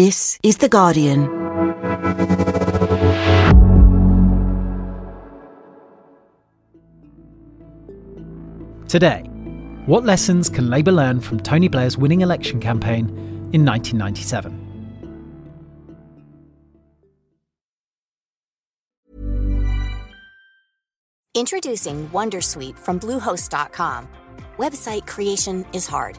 This is The Guardian. Today, what lessons can Labour learn from Tony Blair's winning election campaign in 1997? Introducing Wondersuite from Bluehost.com. Website creation is hard,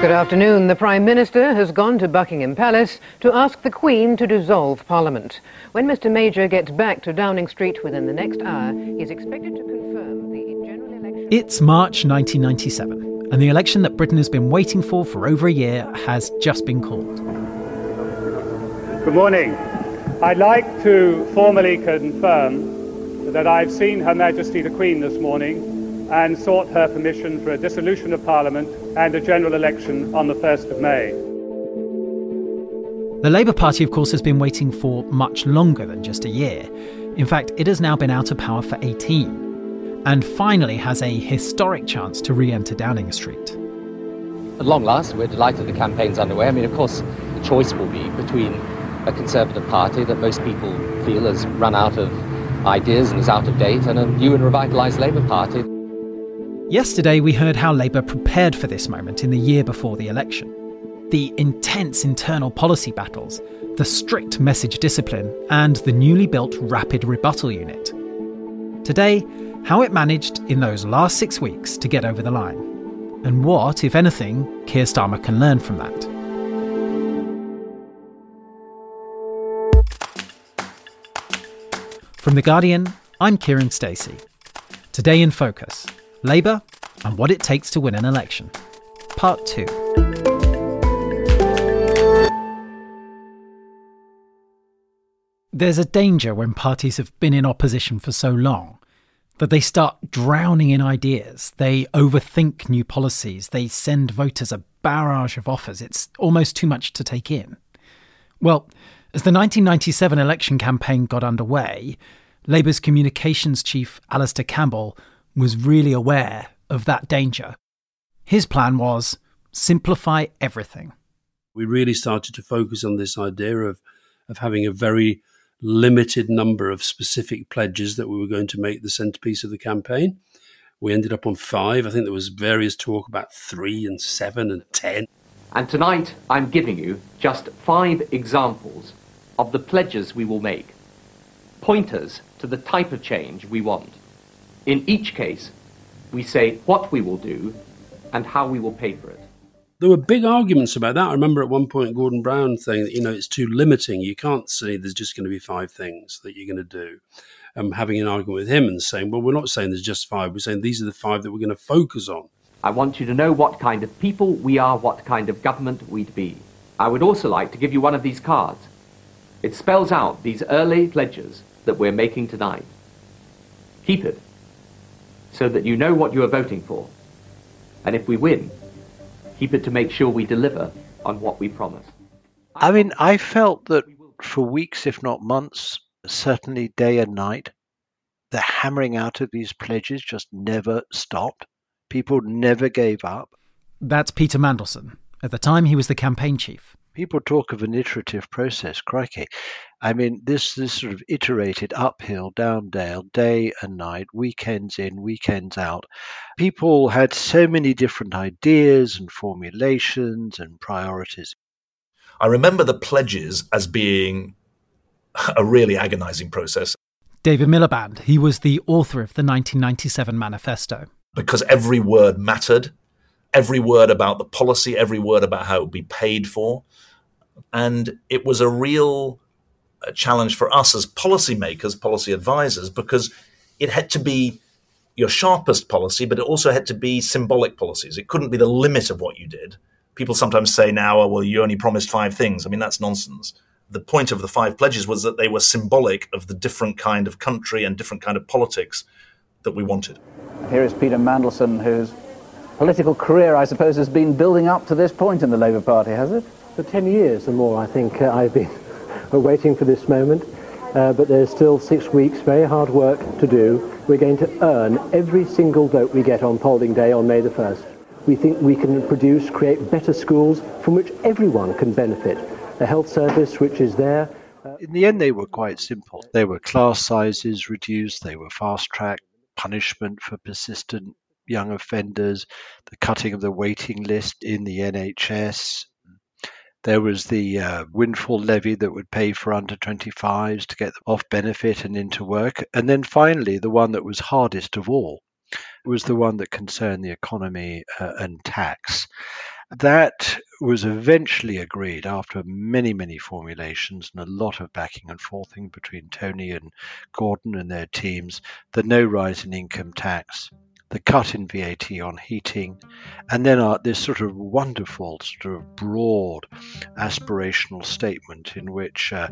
Good afternoon. The Prime Minister has gone to Buckingham Palace to ask the Queen to dissolve Parliament. When Mr Major gets back to Downing Street within the next hour, he's expected to confirm the general election. It's March 1997, and the election that Britain has been waiting for for over a year has just been called. Good morning. I'd like to formally confirm that I've seen Her Majesty the Queen this morning and sought her permission for a dissolution of Parliament and a general election on the 1st of May. The Labour Party, of course, has been waiting for much longer than just a year. In fact, it has now been out of power for 18, and finally has a historic chance to re enter Downing Street. At long last, we're delighted the campaign's underway. I mean, of course, the choice will be between a Conservative Party that most people feel has run out of ideas and is out of date, and a new and revitalised Labour Party. Yesterday, we heard how Labour prepared for this moment in the year before the election. The intense internal policy battles, the strict message discipline, and the newly built rapid rebuttal unit. Today, how it managed in those last six weeks to get over the line. And what, if anything, Keir Starmer can learn from that. From The Guardian, I'm Kiran Stacey. Today in Focus Labour and what it takes to win an election. Part 2. There's a danger when parties have been in opposition for so long that they start drowning in ideas. They overthink new policies. They send voters a barrage of offers. It's almost too much to take in. Well, as the 1997 election campaign got underway, Labour's communications chief, Alastair Campbell, was really aware of that danger. His plan was simplify everything. We really started to focus on this idea of, of having a very limited number of specific pledges that we were going to make the centerpiece of the campaign. We ended up on five. I think there was various talk about three and seven and ten. And tonight, I'm giving you just five examples of the pledges we will make, pointers to the type of change we want. In each case, we say what we will do and how we will pay for it. There were big arguments about that. I remember at one point Gordon Brown saying that, you know, it's too limiting. You can't say there's just going to be five things that you're going to do. Um, having an argument with him and saying, well, we're not saying there's just five. We're saying these are the five that we're going to focus on. I want you to know what kind of people we are, what kind of government we'd be. I would also like to give you one of these cards. It spells out these early pledges that we're making tonight. Keep it so that you know what you are voting for. And if we win, keep it to make sure we deliver on what we promise. I mean, I felt that for weeks, if not months, certainly day and night, the hammering out of these pledges just never stopped. People never gave up. That's Peter Mandelson. At the time, he was the campaign chief. People talk of an iterative process, crikey. I mean, this, this sort of iterated uphill, down dale, day and night, weekends in, weekends out. People had so many different ideas and formulations and priorities. I remember the pledges as being a really agonizing process. David Miliband, he was the author of the 1997 manifesto. Because every word mattered, every word about the policy, every word about how it would be paid for. And it was a real uh, challenge for us as policymakers, policy advisors, because it had to be your sharpest policy, but it also had to be symbolic policies. It couldn't be the limit of what you did. People sometimes say now, oh, well, you only promised five things. I mean, that's nonsense. The point of the five pledges was that they were symbolic of the different kind of country and different kind of politics that we wanted. Here is Peter Mandelson, whose political career, I suppose, has been building up to this point in the Labour Party, has it? For 10 years or more, I think uh, I've been waiting for this moment. Uh, but there's still six weeks, very hard work to do. We're going to earn every single vote we get on polling day on May the 1st. We think we can produce, create better schools from which everyone can benefit. A health service which is there. Uh, in the end, they were quite simple. They were class sizes reduced, they were fast track punishment for persistent young offenders, the cutting of the waiting list in the NHS, there was the uh, windfall levy that would pay for under 25s to get them off benefit and into work. And then finally, the one that was hardest of all was the one that concerned the economy uh, and tax. That was eventually agreed after many, many formulations and a lot of backing and forthing between Tony and Gordon and their teams. The no rise in income tax, the cut in VAT on heating, and then this sort of wonderful, sort of broad aspirational statement in which uh,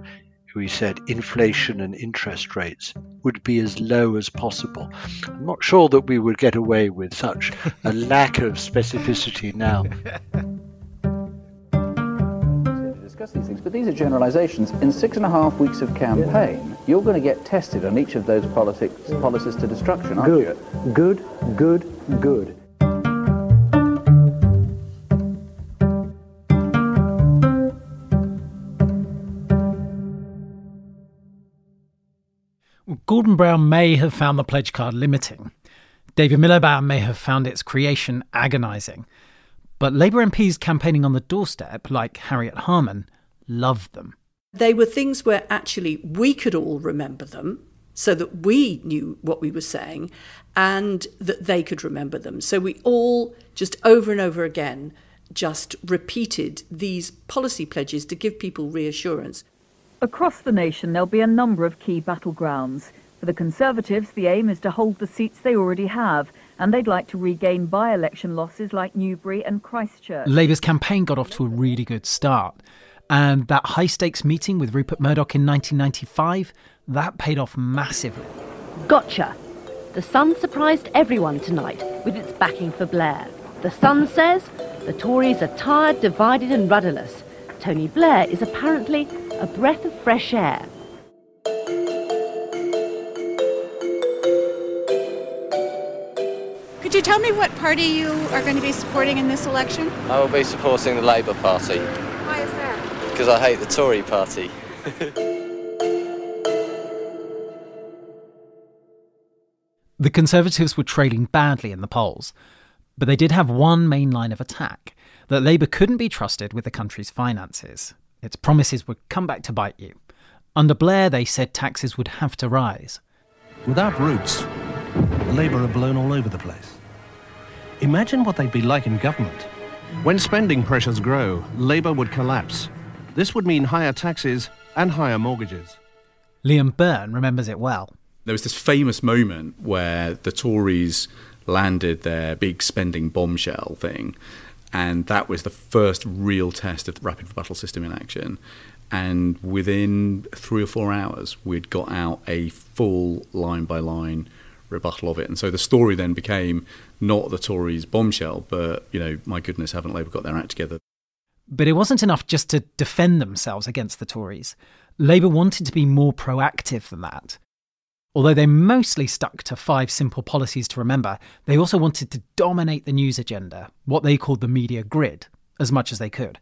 we said inflation and interest rates would be as low as possible. I'm not sure that we would get away with such a lack of specificity now. discuss these things, but these are generalizations. In six and a half weeks of campaign, you're going to get tested on each of those politics, policies to destruction, aren't good. you? Good, good, good. Gordon Brown may have found the pledge card limiting. David Miliband may have found its creation agonising. But Labour MPs campaigning on the doorstep, like Harriet Harman, loved them. They were things where actually we could all remember them so that we knew what we were saying and that they could remember them. So we all just over and over again just repeated these policy pledges to give people reassurance. Across the nation, there'll be a number of key battlegrounds. For the Conservatives, the aim is to hold the seats they already have, and they'd like to regain by election losses like Newbury and Christchurch. Labour's campaign got off to a really good start. And that high stakes meeting with Rupert Murdoch in 1995, that paid off massively. Gotcha. The Sun surprised everyone tonight with its backing for Blair. The Sun says the Tories are tired, divided, and rudderless. Tony Blair is apparently a breath of fresh air. Could you tell me what party you are going to be supporting in this election? I will be supporting the Labour Party. Why is that? Because I hate the Tory party. the Conservatives were trailing badly in the polls, but they did have one main line of attack that Labour couldn't be trusted with the country's finances. Its promises would come back to bite you. Under Blair, they said taxes would have to rise. Without roots, Labour are blown all over the place. Imagine what they'd be like in government. When spending pressures grow, Labour would collapse. This would mean higher taxes and higher mortgages. Liam Byrne remembers it well. There was this famous moment where the Tories landed their big spending bombshell thing, and that was the first real test of the rapid rebuttal system in action. And within three or four hours, we'd got out a full line by line rebuttal of it. And so the story then became not the Tories' bombshell, but, you know, my goodness, haven't Labour got their act together? But it wasn't enough just to defend themselves against the Tories. Labour wanted to be more proactive than that. Although they mostly stuck to five simple policies to remember, they also wanted to dominate the news agenda, what they called the media grid, as much as they could.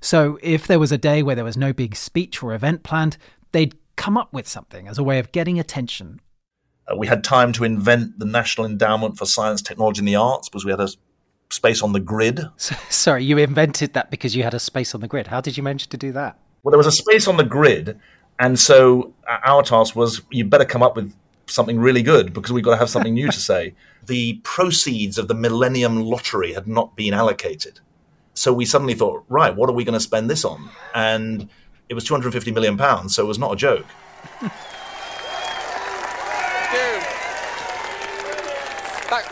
So if there was a day where there was no big speech or event planned, they'd come up with something as a way of getting attention. Uh, we had time to invent the National Endowment for Science, Technology and the Arts because we had a space on the grid. So, sorry, you invented that because you had a space on the grid. How did you manage to do that? Well, there was a space on the grid, and so uh, our task was you better come up with something really good because we've got to have something new to say. The proceeds of the Millennium Lottery had not been allocated. So we suddenly thought, right, what are we going to spend this on? And it was 250 million pounds, so it was not a joke.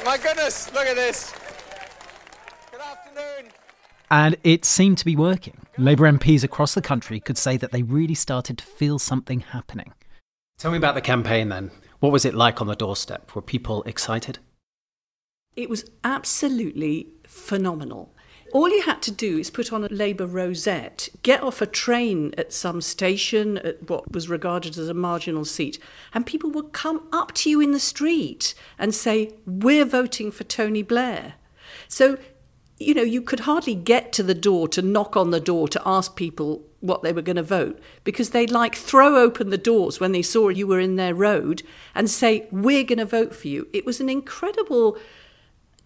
My goodness, look at this. Good afternoon. And it seemed to be working. Labour MPs across the country could say that they really started to feel something happening. Tell me about the campaign then. What was it like on the doorstep? Were people excited? It was absolutely phenomenal. All you had to do is put on a Labour rosette, get off a train at some station at what was regarded as a marginal seat, and people would come up to you in the street and say, We're voting for Tony Blair. So, you know, you could hardly get to the door to knock on the door to ask people what they were going to vote because they'd like throw open the doors when they saw you were in their road and say, We're going to vote for you. It was an incredible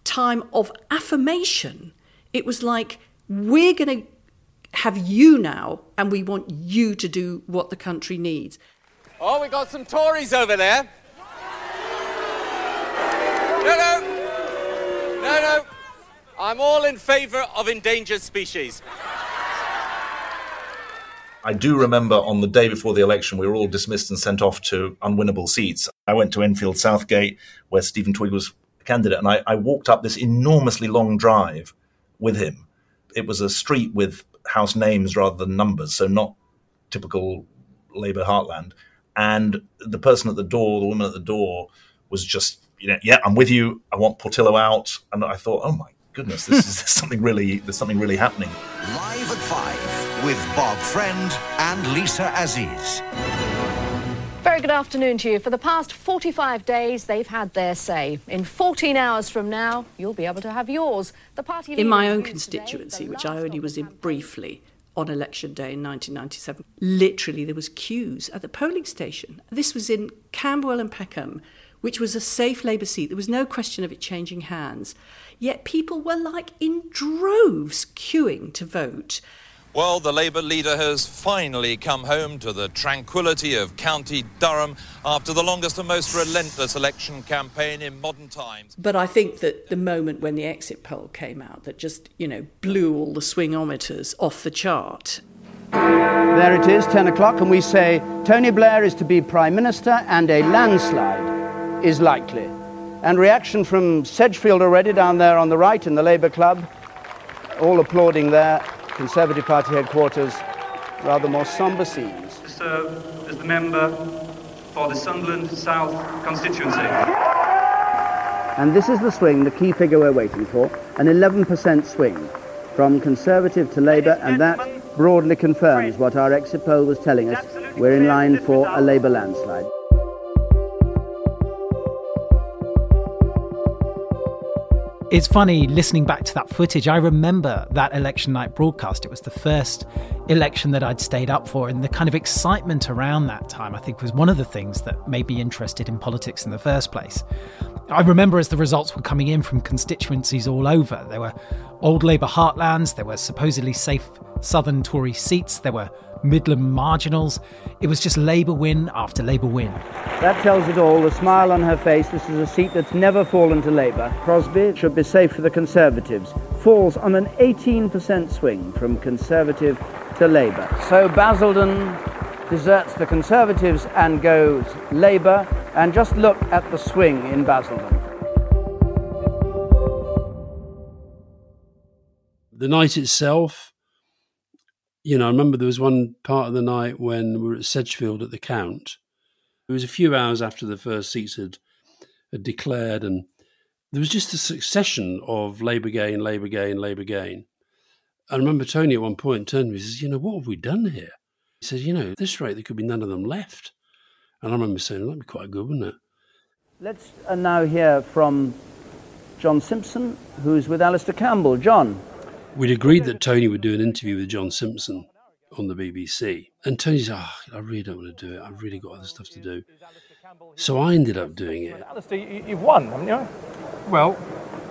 time of affirmation. It was like, we're going to have you now, and we want you to do what the country needs. Oh, we got some Tories over there. No, no. No, no. I'm all in favour of endangered species. I do remember on the day before the election, we were all dismissed and sent off to unwinnable seats. I went to Enfield Southgate, where Stephen Twigg was a candidate, and I, I walked up this enormously long drive with him. It was a street with house names rather than numbers, so not typical Labour heartland. And the person at the door, the woman at the door, was just, you know, yeah, I'm with you. I want Portillo out. And I thought, oh my goodness, this is something really, there's something really happening. Live at five with Bob Friend and Lisa Aziz. Very good afternoon to you. For the past 45 days, they've had their say. In 14 hours from now, you'll be able to have yours. The party In my own today, constituency, which I only was in briefly on election day in 1997, literally there was queues at the polling station. This was in Camberwell and Peckham, which was a safe Labour seat. There was no question of it changing hands. Yet people were like in droves queuing to vote. Well, the Labour leader has finally come home to the tranquility of County Durham after the longest and most relentless election campaign in modern times. But I think that the moment when the exit poll came out, that just, you know, blew all the swingometers off the chart. There it is, 10 o'clock, and we say Tony Blair is to be Prime Minister and a landslide is likely. And reaction from Sedgefield already down there on the right in the Labour Club, all applauding there. Conservative Party headquarters, rather more sombre scenes. To serve as the member for the Sunderland South constituency. And this is the swing, the key figure we're waiting for, an 11% swing from Conservative to Labour, and that broadly confirms what our exit poll was telling us. We're in line for a Labour landslide. It's funny listening back to that footage. I remember that election night broadcast. It was the first election that I'd stayed up for, and the kind of excitement around that time, I think, was one of the things that made me interested in politics in the first place. I remember as the results were coming in from constituencies all over. There were old Labour heartlands, there were supposedly safe Southern Tory seats, there were Midland marginals. It was just Labour win after Labour win. That tells it all. The smile on her face. This is a seat that's never fallen to Labour. Crosby should be safe for the Conservatives. Falls on an 18% swing from Conservative to Labour. So Basildon deserts the Conservatives and goes Labour. And just look at the swing in Basildon. The night itself, you know, I remember there was one part of the night when we were at Sedgefield at the Count. It was a few hours after the first seats had, had declared, and there was just a succession of Labour gain, Labour gain, Labour gain. I remember Tony at one point turned to me and says, You know, what have we done here? He said, You know, at this rate, there could be none of them left. And I remember saying, That'd be quite good, wouldn't it? Let's uh, now hear from John Simpson, who's with Alastair Campbell. John. We'd agreed that Tony would do an interview with John Simpson on the BBC. And Tony said, oh, I really don't want to do it. I've really got other stuff to do. So I ended up doing it. Alastair, you- you've won, haven't you? Well,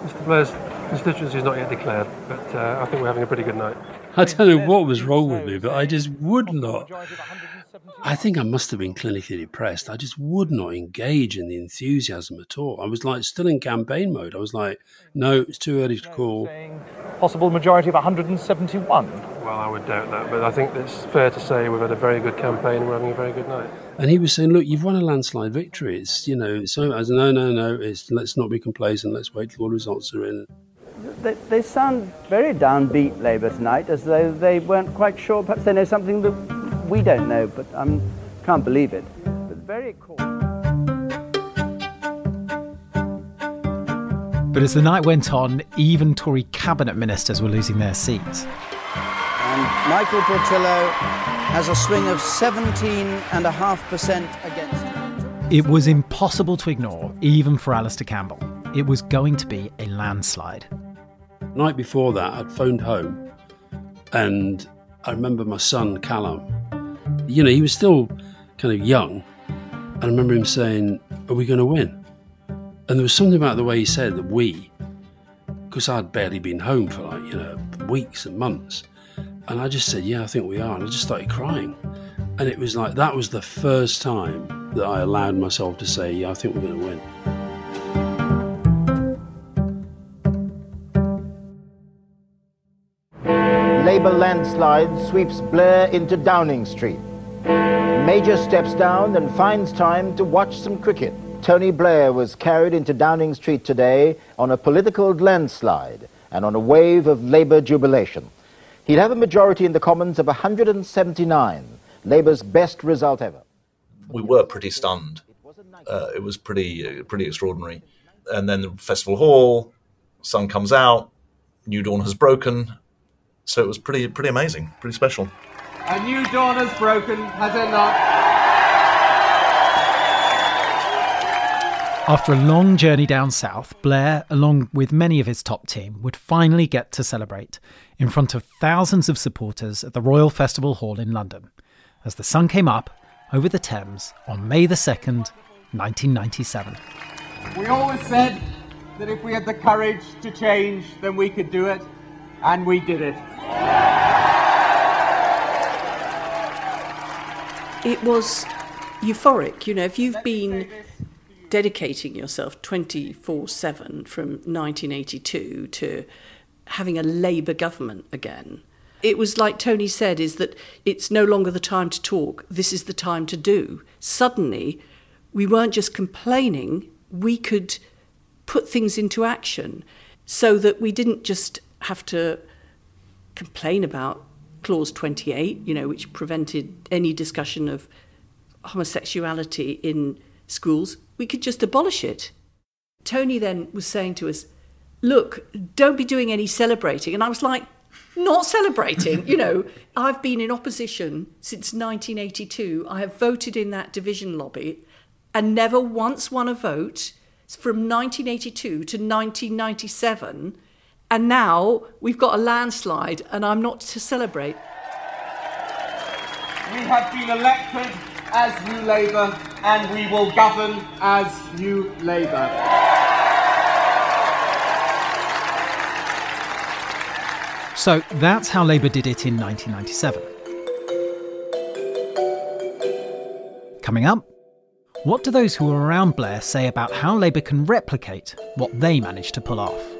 Mr. Blair's constituency is not yet declared, but uh, I think we're having a pretty good night. I don't know what was wrong with me, but I just would not. I think I must have been clinically depressed. I just would not engage in the enthusiasm at all. I was like still in campaign mode. I was like, no, it's too early to call. Possible majority of 171. Well, I would doubt that, but I think it's fair to say we've had a very good campaign and we're having a very good night. And he was saying, "Look, you've won a landslide victory. It's you know, so I said, no, no, no. It's let's not be complacent. Let's wait till all the results are in." They, they sound very downbeat, Labour tonight, as though they weren't quite sure. Perhaps they know something that we don't know, but I um, can't believe it. But very cool. But as the night went on, even Tory cabinet ministers were losing their seats. And Michael Portillo has a swing of 17.5% against him. It was impossible to ignore, even for Alastair Campbell. It was going to be a landslide. Night before that, I'd phoned home, and I remember my son Callum. You know, he was still kind of young. and I remember him saying, "Are we going to win?" And there was something about the way he said that we, because I'd barely been home for like you know weeks and months, and I just said, "Yeah, I think we are," and I just started crying. And it was like that was the first time that I allowed myself to say, "Yeah, I think we're going to win." Labour landslide sweeps Blair into Downing Street. Major steps down and finds time to watch some cricket. Tony Blair was carried into Downing Street today on a political landslide and on a wave of Labour jubilation. He'd have a majority in the Commons of 179, Labour's best result ever. We were pretty stunned. Uh, it was pretty, uh, pretty extraordinary. And then the festival hall, sun comes out, new dawn has broken, so it was pretty pretty amazing, pretty special. A new dawn has broken, has it not? After a long journey down south, Blair, along with many of his top team, would finally get to celebrate in front of thousands of supporters at the Royal Festival Hall in London as the sun came up over the Thames on May the 2nd, 1997. We always said that if we had the courage to change, then we could do it, and we did it. It was euphoric. You know, if you've been dedicating yourself 24 7 from 1982 to having a Labour government again, it was like Tony said, is that it's no longer the time to talk, this is the time to do. Suddenly, we weren't just complaining, we could put things into action so that we didn't just have to complain about Clause 28, you know, which prevented any discussion of homosexuality in schools. We could just abolish it. Tony then was saying to us, Look, don't be doing any celebrating. And I was like, Not celebrating. you know, I've been in opposition since 1982. I have voted in that division lobby and never once won a vote from 1982 to 1997 and now we've got a landslide, and I'm not to celebrate. We have been elected as New Labour, and we will govern as New Labour. So that's how Labour did it in 1997. Coming up, what do those who were around Blair say about how Labour can replicate what they managed to pull off?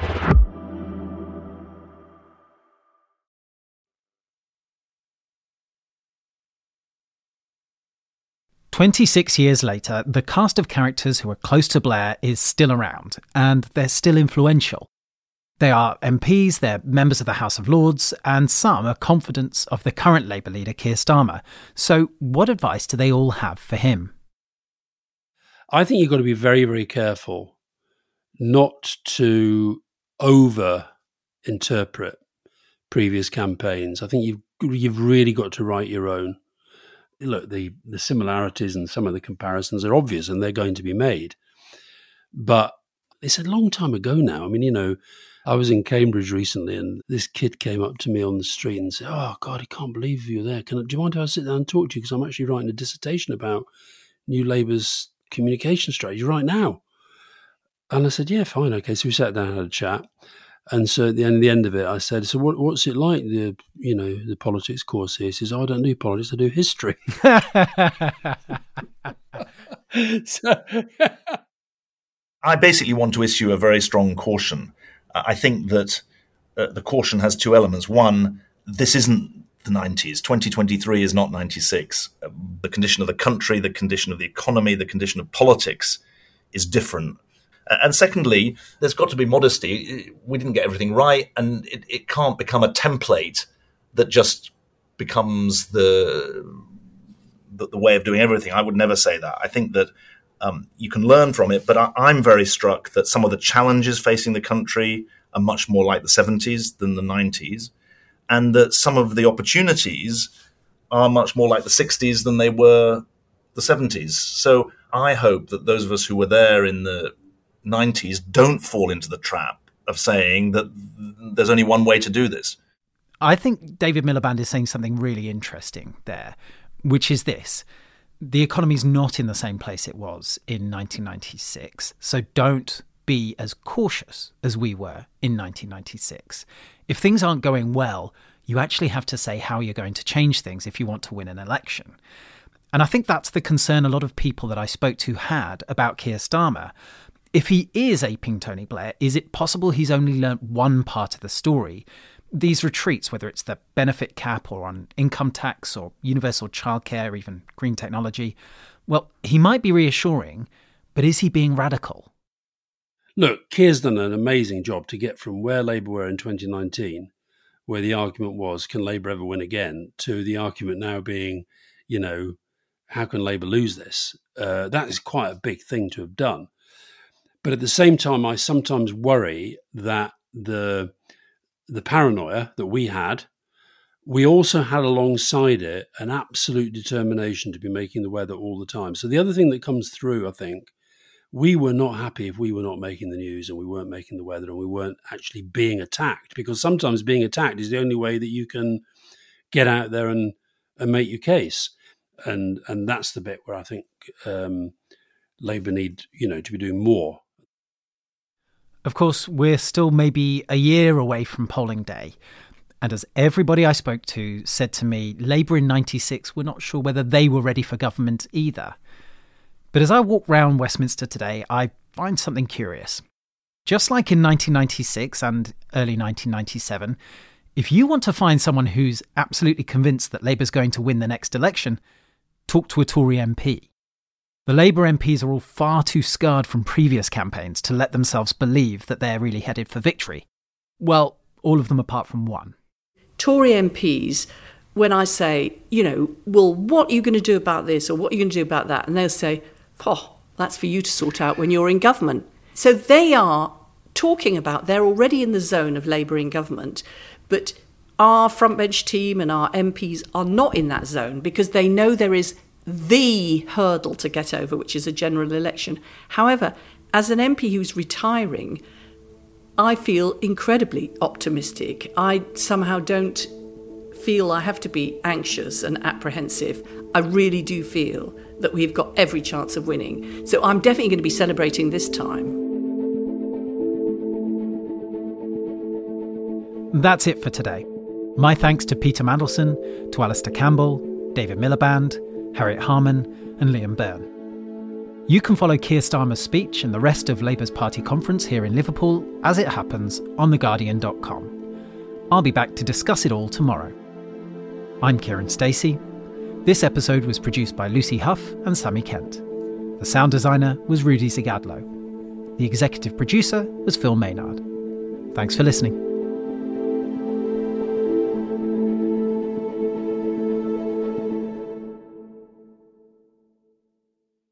26 years later, the cast of characters who are close to Blair is still around, and they're still influential. They are MPs, they're members of the House of Lords, and some are confidants of the current Labour leader, Keir Starmer. So, what advice do they all have for him? I think you've got to be very, very careful not to over interpret previous campaigns. I think you've you've really got to write your own look, the the similarities and some of the comparisons are obvious, and they're going to be made. But it's a long time ago now. I mean, you know, I was in Cambridge recently, and this kid came up to me on the street and said, "Oh God, I can't believe you're there. Can I, do you mind if I sit down and talk to you? Because I'm actually writing a dissertation about New Labour's communication strategy right now." And I said, "Yeah, fine, okay." So we sat down and had a chat. And so at the end, the end of it, I said, "So what, what's it like? The you know the politics course here?" He says, oh, "I don't do politics; I do history." so, I basically want to issue a very strong caution. I think that uh, the caution has two elements. One, this isn't the 90s. 2023 is not 96. Uh, the condition of the country, the condition of the economy, the condition of politics is different and secondly, there's got to be modesty. We didn't get everything right, and it, it can't become a template that just becomes the, the, the way of doing everything. I would never say that. I think that um, you can learn from it, but I, I'm very struck that some of the challenges facing the country are much more like the 70s than the 90s, and that some of the opportunities are much more like the 60s than they were the 70s. So I hope that those of us who were there in the 90s don't fall into the trap of saying that there's only one way to do this. I think David Miliband is saying something really interesting there, which is this. The economy is not in the same place it was in 1996. So don't be as cautious as we were in 1996. If things aren't going well, you actually have to say how you're going to change things if you want to win an election. And I think that's the concern a lot of people that I spoke to had about Keir Starmer if he is aping Tony Blair, is it possible he's only learnt one part of the story? These retreats, whether it's the benefit cap or on income tax or universal childcare, or even green technology, well, he might be reassuring, but is he being radical? Look, Keir's done an amazing job to get from where Labour were in 2019, where the argument was, can Labour ever win again, to the argument now being, you know, how can Labour lose this? Uh, that is quite a big thing to have done. But at the same time, I sometimes worry that the the paranoia that we had, we also had alongside it an absolute determination to be making the weather all the time. So the other thing that comes through, I think, we were not happy if we were not making the news and we weren't making the weather and we weren't actually being attacked because sometimes being attacked is the only way that you can get out there and, and make your case. And and that's the bit where I think um, Labour need you know to be doing more of course, we're still maybe a year away from polling day. And as everybody I spoke to said to me, Labour in 96 were not sure whether they were ready for government either. But as I walk round Westminster today, I find something curious. Just like in 1996 and early 1997, if you want to find someone who's absolutely convinced that Labour's going to win the next election, talk to a Tory MP. The Labour MPs are all far too scarred from previous campaigns to let themselves believe that they're really headed for victory. Well, all of them apart from one. Tory MPs, when I say, you know, well, what are you going to do about this or what are you going to do about that? And they'll say, oh, That's for you to sort out when you're in government. So they are talking about, they're already in the zone of Labour in government, but our front bench team and our MPs are not in that zone because they know there is the hurdle to get over, which is a general election. However, as an MP who's retiring, I feel incredibly optimistic. I somehow don't feel I have to be anxious and apprehensive. I really do feel that we've got every chance of winning. So I'm definitely going to be celebrating this time. That's it for today. My thanks to Peter Mandelson, to Alastair Campbell, David Miliband, Harriet Harman, and Liam Byrne. You can follow Keir Starmer's speech and the rest of Labour's party conference here in Liverpool as it happens on theguardian.com. I'll be back to discuss it all tomorrow. I'm Kiran Stacey. This episode was produced by Lucy Hough and Sammy Kent. The sound designer was Rudy Zygadlo. The executive producer was Phil Maynard. Thanks for listening.